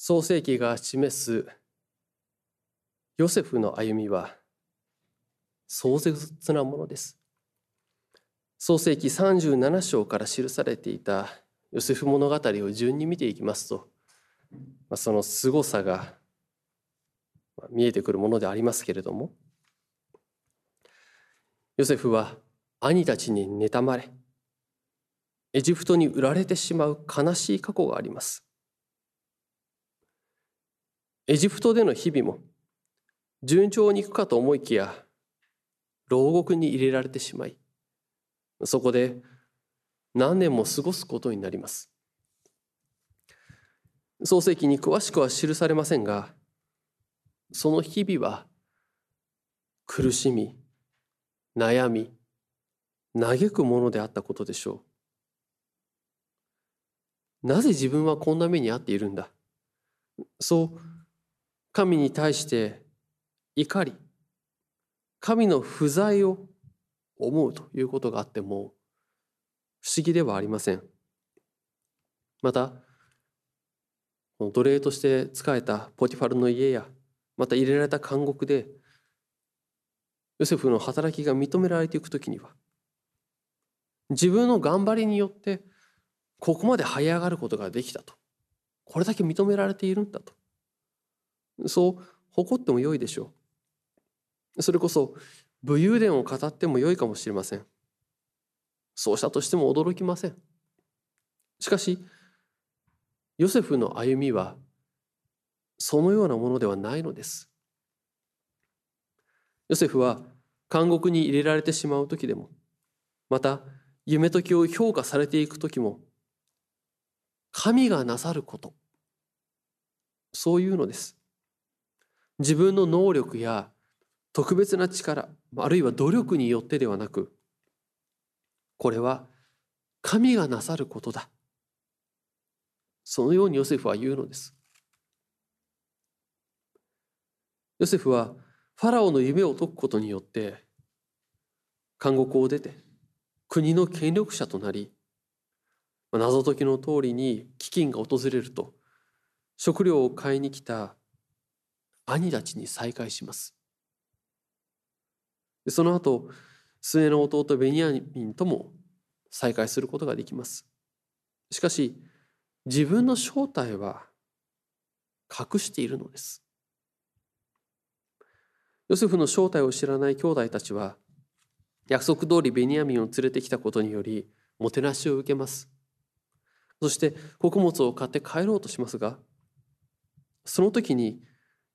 創世記が示すヨセフの歩みは壮絶なものです。創世記37章から記されていたヨセフ物語を順に見ていきますと、その凄さが見えてくるものでありますけれどもヨセフは兄たちに妬まれエジプトに売られてしまう悲しい過去がありますエジプトでの日々も順調にいくかと思いきや牢獄に入れられてしまいそこで何年も過ごすことになります。創世記に詳しくは記されませんがその日々は苦しみ悩み嘆くものであったことでしょう。なぜ自分はこんな目に遭っているんだ？そう神に対して怒り神の不在を思うということがあっても不思議ではありません。また奴隷として仕えたポティファルの家やまた入れられた監獄でヨセフの働きが認められていく時には自分の頑張りによってここまで這い上がることができたとこれだけ認められているんだとそう誇ってもよいでしょうそれこそ武勇伝を語ってもよいかもしれませんそうしたとしても驚きませんしかしヨセフの歩みはそのようなものではないのです。ヨセフは監獄に入れられてしまう時でもまた夢時を評価されていく時も神がなさることそういうのです。自分の能力や特別な力あるいは努力によってではなくこれは神がなさることだそのようにヨセフは言うのです。ヨセフはファラオの夢を解くことによって監獄を出て国の権力者となり謎解きの通りに飢饉が訪れると食料を買いに来た兄たちに再会します。その後末の弟ベニヤミンとも再会することができます。しかし自分の正体は隠しているのです。ヨセフの正体を知らない兄弟たちは約束通りベニヤミンを連れてきたことによりもてなしを受けます。そして穀物を買って帰ろうとしますがその時に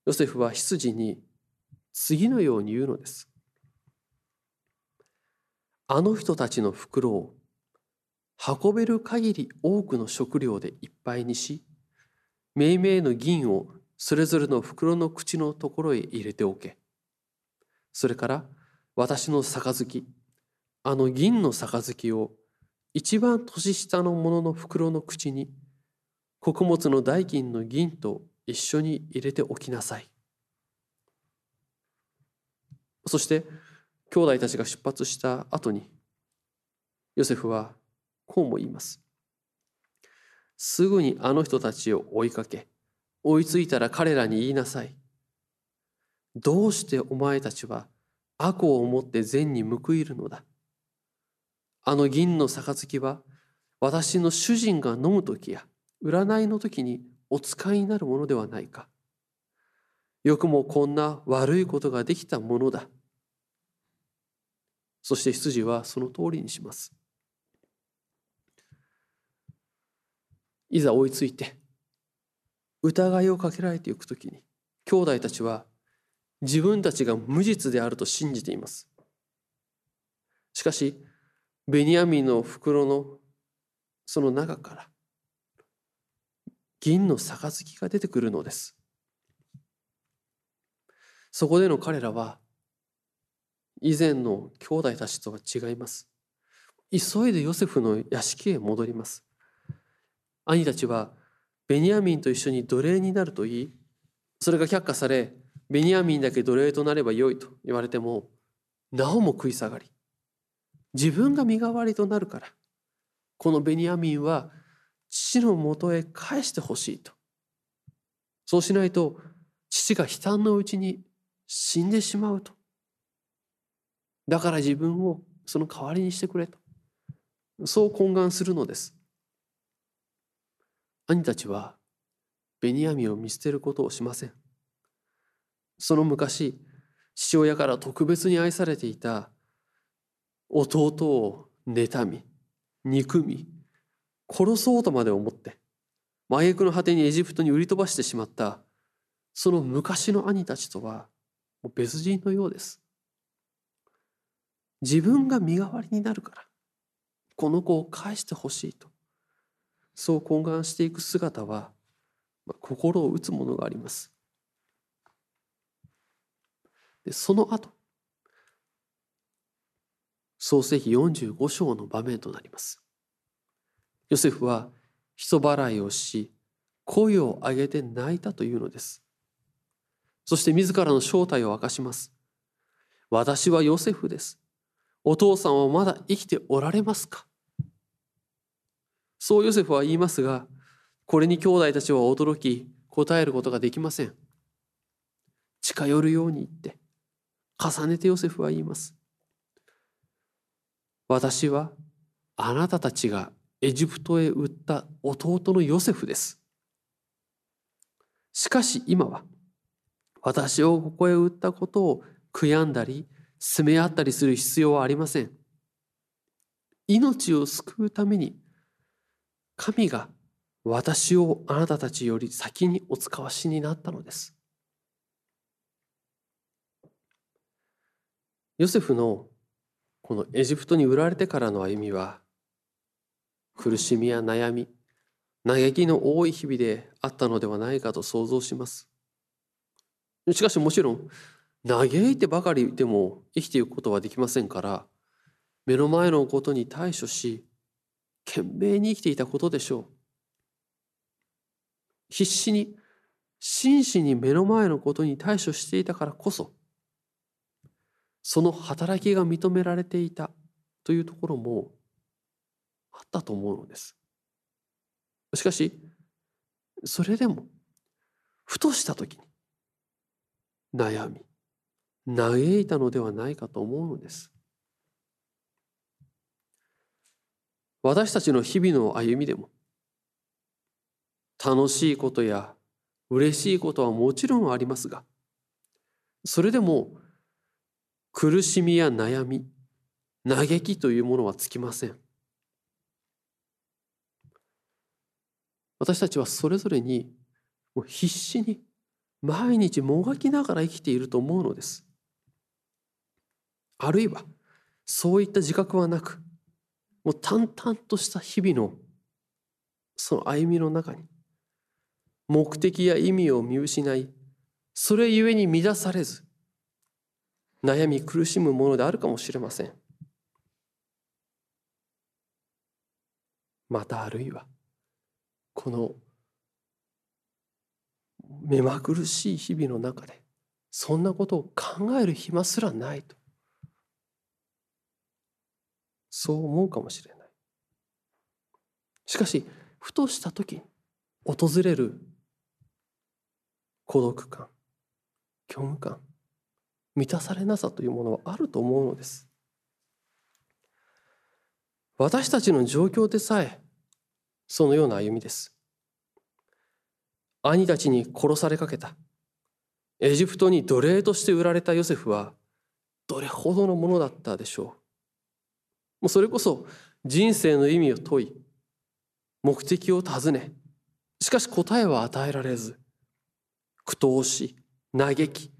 ヨセフは羊に次のように言うのです。あの人たちの袋を運べる限り多くの食料でいっぱいにし命名の銀をそれぞれの袋の口のところへ入れておけ。それから私の杯あの銀の杯を一番年下の者の袋の口に穀物の代金の銀と一緒に入れておきなさい。そして兄弟たちが出発した後にヨセフはこうも言います。すぐにあの人たちを追いかけ追いついたら彼らに言いなさい。どうしてお前たちは悪を思って善に報いるのだ？あの銀の杯は私の主人が飲む時や占いの時にお使いになるものではないか。よくもこんな悪いことができたものだ。そして羊はその通りにします。いざ追いついて疑いをかけられていく時に兄弟たちは自分たちが無実であると信じています。しかし、ベニヤミンの袋のその中から銀の杯が出てくるのです。そこでの彼らは以前の兄弟たちとは違います。急いでヨセフの屋敷へ戻ります。兄たちはベニヤミンと一緒に奴隷になると言い、それが却下され、ベニヤミンだけ奴隷となればよいと言われてもなおも食い下がり自分が身代わりとなるからこのベニヤミンは父のもとへ返してほしいとそうしないと父が悲嘆のうちに死んでしまうと。だから自分をその代わりにしてくれと。そう懇願するのです。兄たちはベニヤミを見捨てることをしません。その昔、父親から特別に愛されていた弟を妬み、憎み、殺そうとまで思って、麻薬の果てにエジプトに売り飛ばしてしまったその昔の兄たちとはもう別人のようです。自分が身代わりになるからこの子を返してほしいとそう懇願していく姿は心を打つものがあります。でその後創世紀45章の場面となります。ヨセフは人払いをし声を上げて泣いたというのです。そして自らの正体を明かします。私はヨセフです。お父さんはまだ生きておられますか？そうヨセフは言いますが、これに兄弟たちは驚き、答えることができません。近寄るように言って、重ねてヨセフは言います。私はあなたたちがエジプトへ売った弟のヨセフです。しかし今は私をここへ売ったことを悔やんだり、責め合ったりする必要はありません。命を救うために、神が私をあなたたちより先にお使わしになったのです。ヨセフのこのエジプトに売られてからの歩みは、苦しみや悩み、嘆きの多い日々であったのではないかと想像します。しかしもちろん嘆いてばかりでも生きていくことはできませんから目の前のことに対処し懸命に生きていたことでしょう必死に真摯に目の前のことに対処していたからこそその働きが認められていたというところもあったと思うのです。しかしそれでもふとした時に悩み嘆いたのではないかと思うのです。私たちの日々の歩みでも楽しいことや嬉しいことはもちろんありますがそれでも苦しみや悩み嘆きというものはつきません。私たちはそれぞれにもう必死に毎日もがきながら生きていると思うのです。あるいはそういった自覚はなくもう淡々とした日々のその歩みの中に目的や意味を見失いそれゆえに乱されず悩み苦しむものであるかもしれません。またあるいはこの目まぐるしい日々の中でそんなことを考える暇すらないと。そう思うかもしれない。しかしふとした時に訪れる孤独感虚無感満たされなさというものはあると思うのです。私たちの状況でさえそのような歩みです。兄たちに殺されかけた。エジプトに奴隷として売られたヨセフはどれほどのものだったでしょう。もうそれこそ人生の意味を問い目的を尋ねしかし答えは与えられず苦闘し嘆き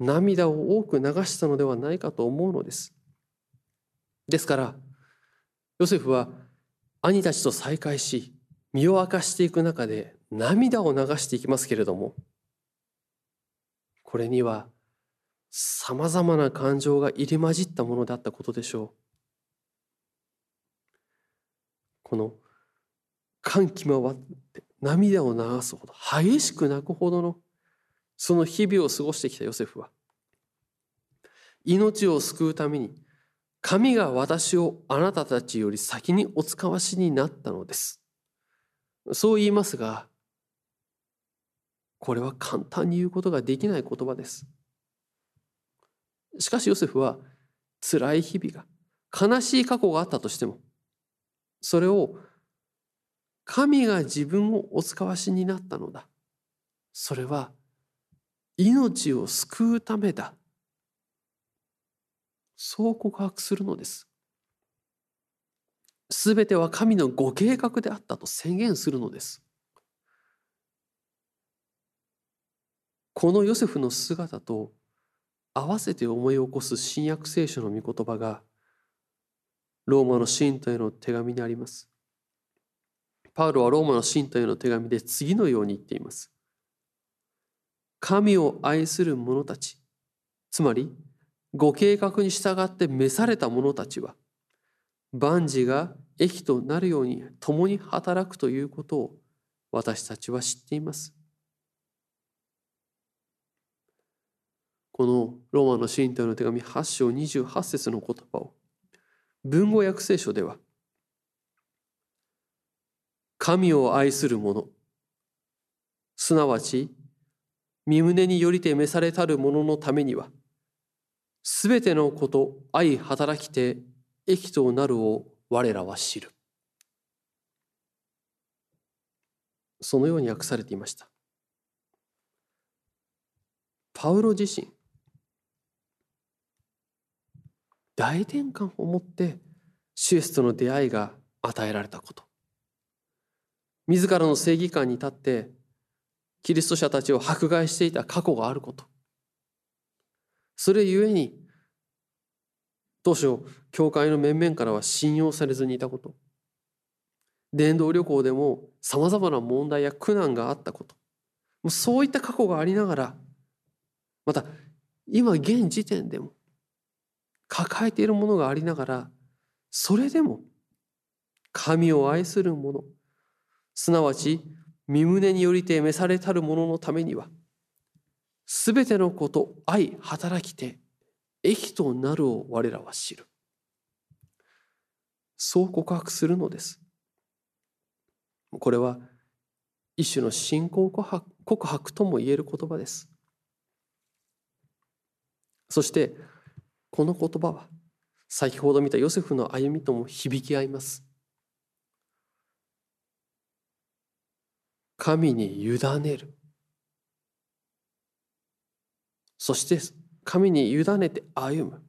涙を多く流したのではないかと思うのです。ですからヨセフは兄たちと再会し身を明かしていく中で涙を流していきますけれどもこれにはさまざまな感情が入り混じったものだったことでしょう。この感極まって涙を流すほど激しく泣くほどのその日々を過ごしてきたヨセフは命を救うために神が私をあなたたちより先にお使わしになったのです。そう言いますがこれは簡単に言うことができない言葉です。しかしヨセフは辛い日々が悲しい過去があったとしてもそれを神が自分をお使わしになったのだ。それは命を救うためだ。そう告白するのです。すべては神のご計画であったと宣言するのです。このヨセフの姿と合わせて思い起こす新約聖書の御言葉がローマの信徒への手紙にあります。パウロはローマの信徒への手紙で次のように言っています。神を愛する者たちつまりご計画に従って召された者たちは万事が益となるように共に働くということを私たちは知っています。このローマの信徒の手紙8章28節の言葉を文語訳聖書では神を愛する者すなわち身胸によりて召されたる者のためにはすべてのこと愛働きて益となるを我らは知る。そのように訳されていました。パウロ自身大転換をもってシュエスとの出会いが与えられたこと。自らの正義感に立ってキリスト者たちを迫害していた過去があること。それゆえに当初教会の面々からは信用されずにいたこと。伝道旅行でもさまざまな問題や苦難があったこと。そういった過去がありながらまた今現時点でも抱えているものがありながらそれでも神を愛する者すなわち身胸によりて召されたる者のためにはすべてのこと愛働きて益となるを我らは知る。そう告白するのです。これは一種の信仰告白告白とも言える言葉です。そしてこの言葉は先ほど見たヨセフの歩みとも響き合います。神に委ねる。そして神に委ねて歩む。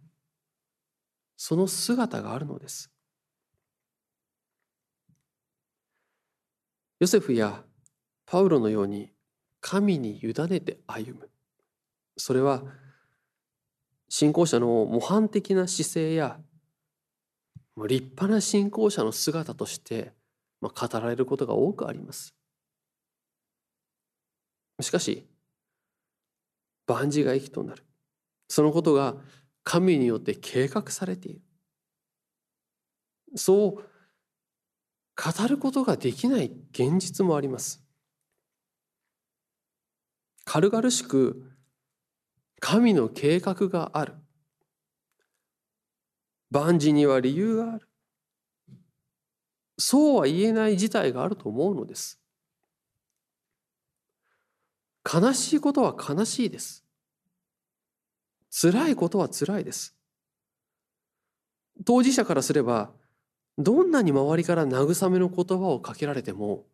その姿があるのです。ヨセフやパウロのように神に委ねて歩む。それは信仰者の模範的な姿勢や立派な信仰者の姿として語られることが多くあります。しかし万事が益となる。そのことが神によって計画されている。そう語ることができない現実もあります。軽々しく神の計画がある。万事には理由がある。そうは言えない事態があると思うのです。悲しいことは悲しいです辛いことは辛いです。当事者からすればどんなに周りから慰めの言葉をかけられても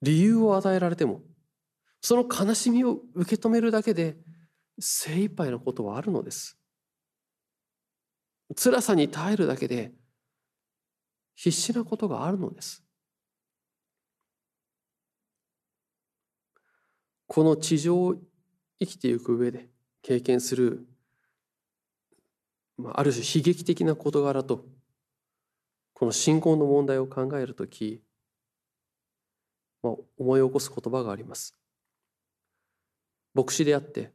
理由を与えられてもその悲しみを受け止めるだけで精一杯のことはあるのです。辛さに耐えるだけで必死なことがあるのです。この地上を生きていく上で経験するある種悲劇的な事柄とこの信仰の問題を考えるとき、まあ、思い起こす言葉があります。牧師であって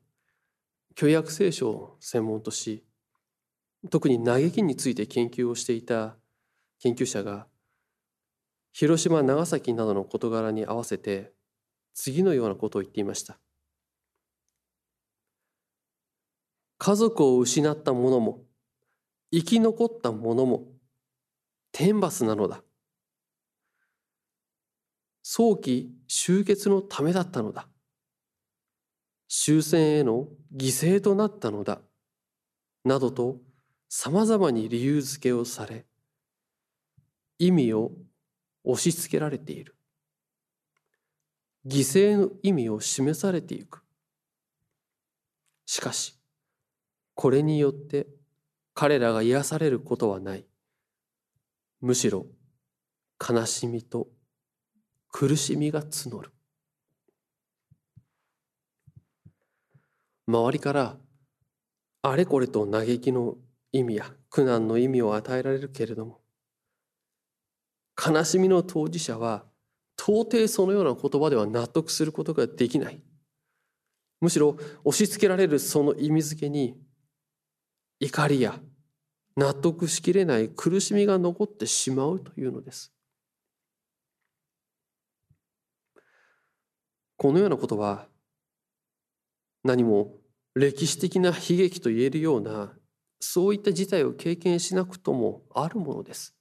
旧約聖書を専門とし特に嘆きについて研究をしていた研究者が広島長崎などの事柄に合わせて次のようなことを言っていました。家族を失った者も生き残った者も天罰なのだ。早期終結のためだったのだ。終戦への犠牲となったのだ。などとさまざまに理由付けをされ意味を押し付けられている。犠牲の意味を示されていく。しかしこれによって彼らが癒されることはない。むしろ悲しみと苦しみが募る。周りからあれこれと嘆きの意味や苦難の意味を与えられるけれども悲しみの当事者は到底そのような言葉では納得することができない。むしろ押し付けられるその意味付けに怒りや納得しきれない苦しみが残ってしまうというのです。このようなことは何も歴史的な悲劇と言えるようなそういった事態を経験しなくともあるものです。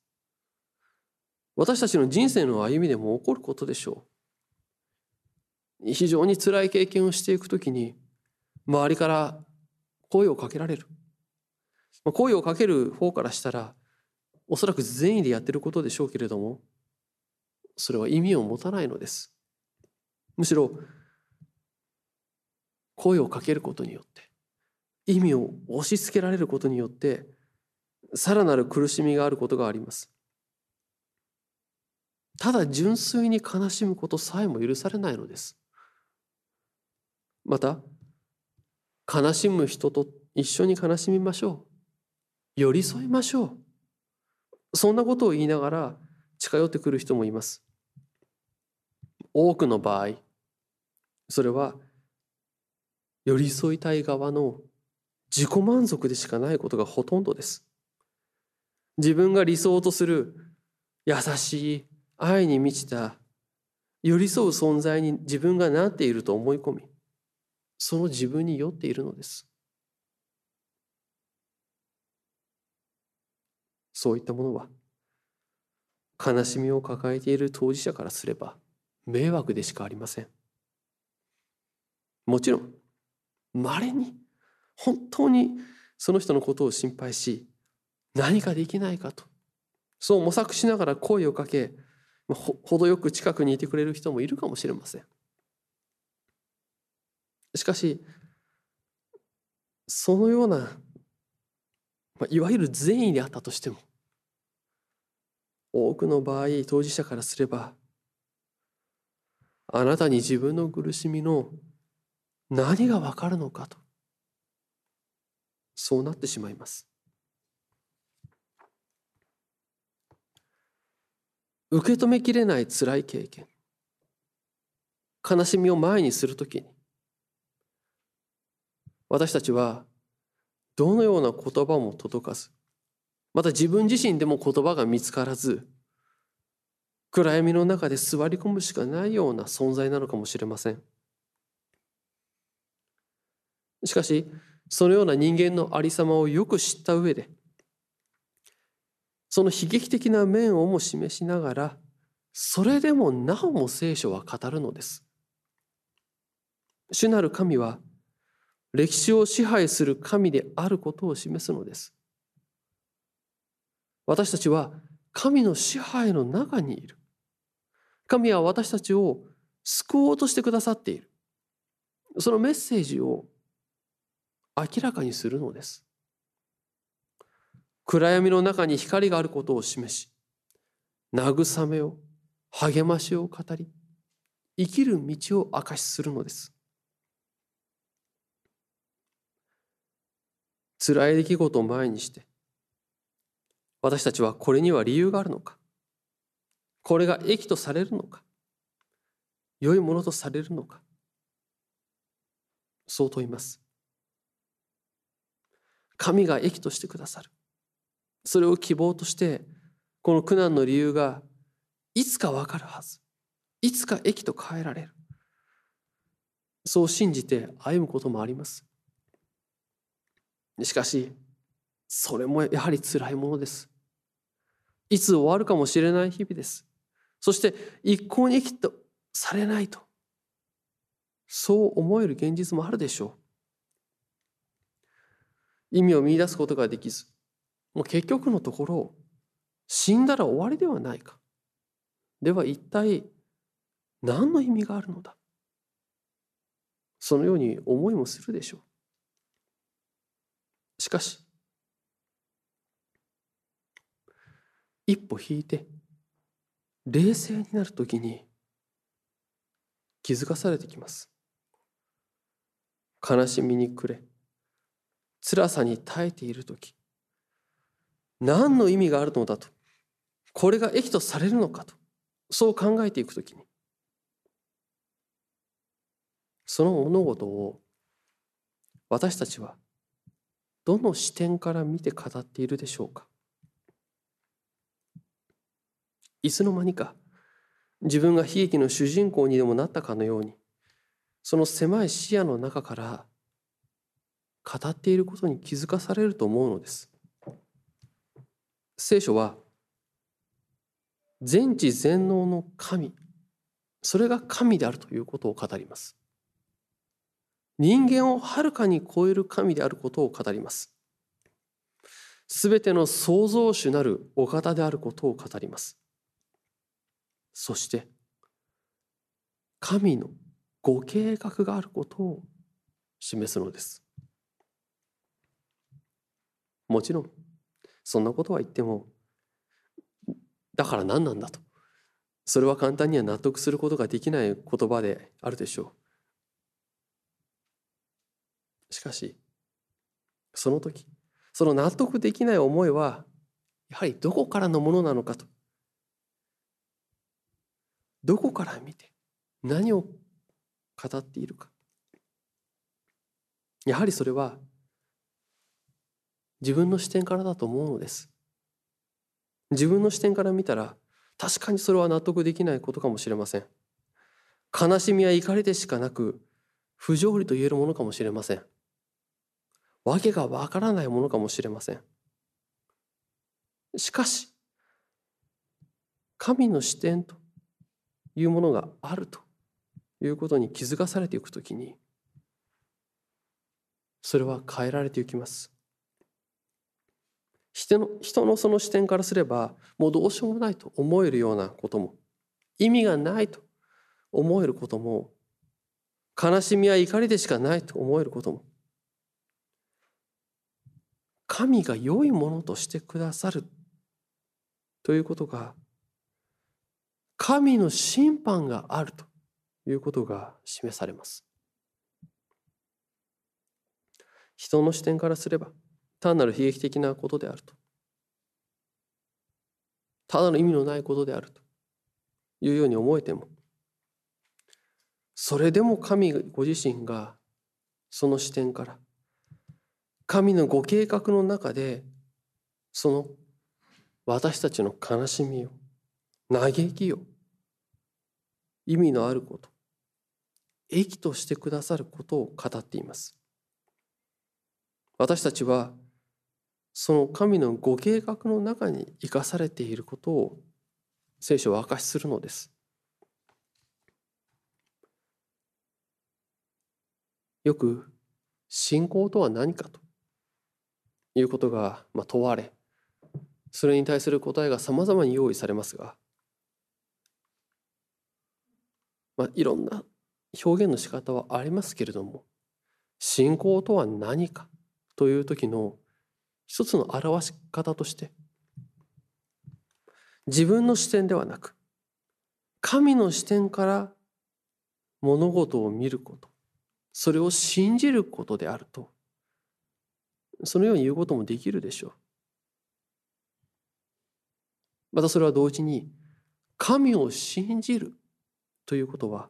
私たちの人生の歩みでも起こることでしょう。非常に辛い経験をしていくときに周りから声をかけられる。声をかける方からしたらおそらく善意でやってることでしょうけれどもそれは意味を持たないのです。むしろ声をかけることによって意味を押し付けられることによってさらなる苦しみがあることがあります。ただ純粋に悲しむことさえも許されないのです。また悲しむ人と一緒に悲しみましょう。寄り添いましょう。そんなことを言いながら近寄ってくる人もいます。多くの場合それは寄り添いたい側の自己満足でしかないことがほとんどです。自分が理想とする優しい愛に満ちた寄り添う存在に自分がなっていると思い込みその自分に酔っているのです。そういったものは悲しみを抱えている当事者からすれば迷惑でしかありません。もちろん稀に本当にその人のことを心配し何かできないかとそう模索しながら声をかけ程よく近くにいてくれる人もいるかもしれません。しかしそのような、まあ、いわゆる善意であったとしても多くの場合当事者からすればあなたに自分の苦しみの何がわかるのかとそうなってしまいます。受け止めきれない辛い経験。悲しみを前にするときに。私たちはどのような言葉も届かずまた自分自身でも言葉が見つからず暗闇の中で座り込むしかないような存在なのかもしれません。しかしそのような人間のありさまをよく知った上でその悲劇的な面をも示しながらそれでもなおも聖書は語るのです。主なる神は歴史を支配する神であることを示すのです。私たちは神の支配の中にいる。神は私たちを救おうとしてくださっている。そのメッセージを明らかにするのです。暗闇の中に光があることを示し慰めを励ましを語り生きる道を明かしするのです。辛い出来事を前にして私たちはこれには理由があるのかこれが益とされるのか良いものとされるのかそう問います。神が益としてくださる。それを希望としてこの苦難の理由がいつか分かるはず。いつか益と変えられる。そう信じて歩むこともあります。しかしそれもやはり辛いものです。いつ終わるかもしれない日々です。そして一向に益とされないと。そう思える現実もあるでしょう。意味を見出すことができずもう結局のところ死んだら終わりではないか。では一体何の意味があるのだ？そのように思いもするでしょう。しかし一歩引いて冷静になるときに気づかされてきます。悲しみに暮れ辛さに耐えている時。何の意味があるのだと？これが益とされるのかと？そう考えていく時に。その物事を私たちはどの視点から見て語っているでしょうか？いつの間にか自分が悲劇の主人公にでもなったかのようにその狭い視野の中から語っていることに気づかされると思うのです。聖書は全知全能の神。それが神であるということを語ります。人間をはるかに超える神であることを語ります。すべての創造主なるお方であることを語ります。そして神のご計画があることを示すのです。もちろんそんなことは言ってもだから何なんだと。それは簡単には納得することができない言葉であるでしょう。しかしその時その納得できない思いはやはりどこからのものなのかと。どこから見て何を語っているか。やはりそれは自分の視点からだと思うのです。自分の視点から見たら確かにそれは納得できないことかもしれません。悲しみや怒りでしかなく不条理と言えるものかもしれません。訳がわからないものかもしれません。しかし神の視点というものがあるということに気づかされていくときにそれは変えられていきます。人の人のその視点からすればもうどうしようもないと思えるようなことも意味がないと思えることも悲しみや怒りでしかないと思えることも神が良いものとしてくださるということが神の審判があるということが示されます。人の視点からすれば単なる悲劇的なことであると。ただの意味のないことであると。いうように思えても。それでも神ご自身がその視点から神のご計画の中でその私たちの悲しみを嘆きを意味のあること益としてくださることを語っています。私たちはその神のご計画の中に生かされていることを聖書は明かしするのです。よく信仰とは何かということが問われそれに対する答えがさまざまに用意されますがまあ、いろんな表現の仕方はありますけれども信仰とは何かという時の一つの表し方として自分の視点ではなく神の視点から物事を見ること。それを信じることであると。そのように言うこともできるでしょう。またそれは同時に神を信じるということは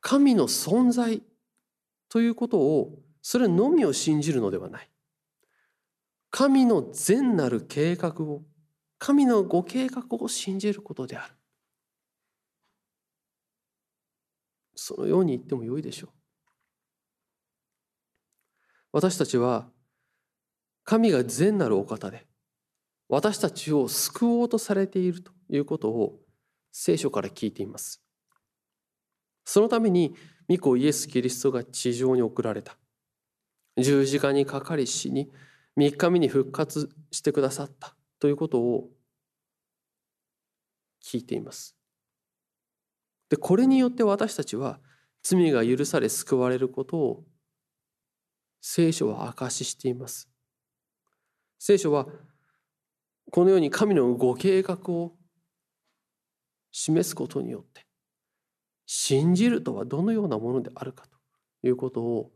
神の存在ということをそれのみを信じるのではない。神の善なる計画を神のご計画を信じることである。そのように言ってもよいでしょう。私たちは神が善なるお方で私たちを救おうとされているということを聖書から聞いています。そのために御子イエス・キリストが地上に送られた。十字架にかかり死に3日目に復活してくださったということを聞いていますでこれによって私たちは罪が許され救われることを聖書は証ししています聖書はこのように神のご計画を示すことによって信じるとはどのようなものであるかということを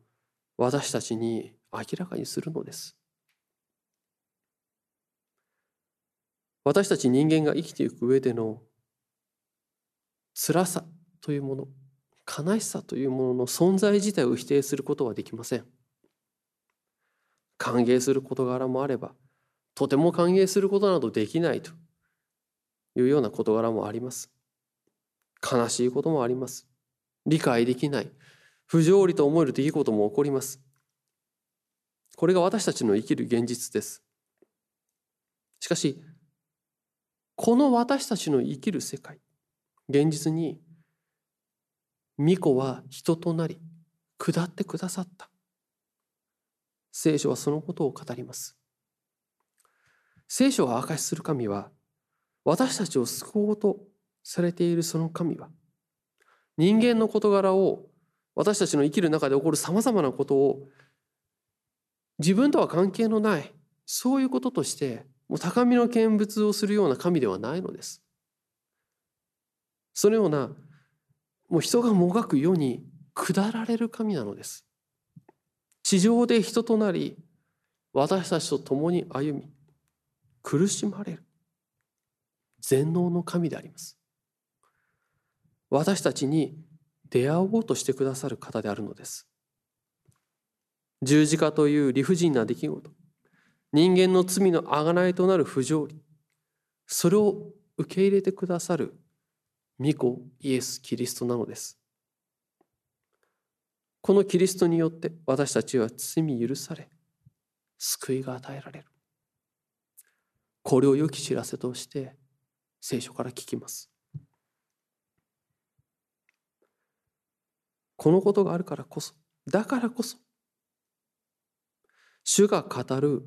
私たちに明らかにするのです。私たち人間が生きていく上での辛さというもの悲しさというものの存在自体を否定することはできません。歓迎する事柄もあればとても歓迎することなどできないというような事柄もあります。悲しいこともあります。理解できない、不条理と思える出来事も起こります。これが私たちの生きる現実です。しかし、この私たちの生きる世界、現実に、巫女は人となり、下ってくださった。聖書はそのことを語ります。聖書が明かしする神は、私たちを救おうとされているその神は、人間の事柄を私たちの生きる中で起こるさまざまなことを自分とは関係のないそういうこととしてもう高みの見物をするような神ではないのです。そのようなもう人がもがく世に下られる神なのです。地上で人となり私たちと共に歩み苦しまれる全能の神であります私たちに出会おうとしてくださる方であるのです十字架という理不尽な出来事人間の罪の贖いとなる不条理。それを受け入れてくださる。御子イエス・キリストなのです。このキリストによって私たちは罪許され救いが与えられる。これを良き知らせとして聖書から聞きます。このことがあるからこそ、だからこそ、主が語る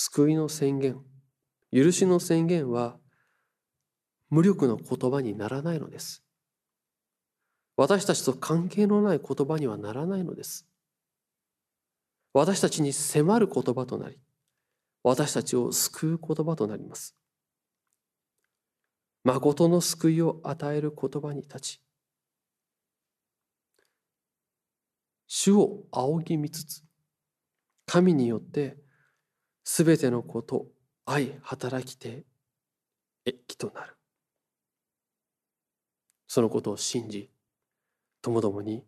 救いの宣言、許しの宣言は無力の言葉にならないのです。私たちと関係のない言葉にはならないのです。私たちに迫る言葉となり、私たちを救う言葉となります。誠の救いを与える言葉に立ち、主を仰ぎ見つつ、神によってすべてのこと、愛、働きて、益となる。そのことを信じ、ともどもに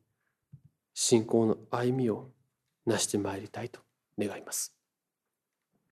信仰の歩みを成してまいりたいと願います。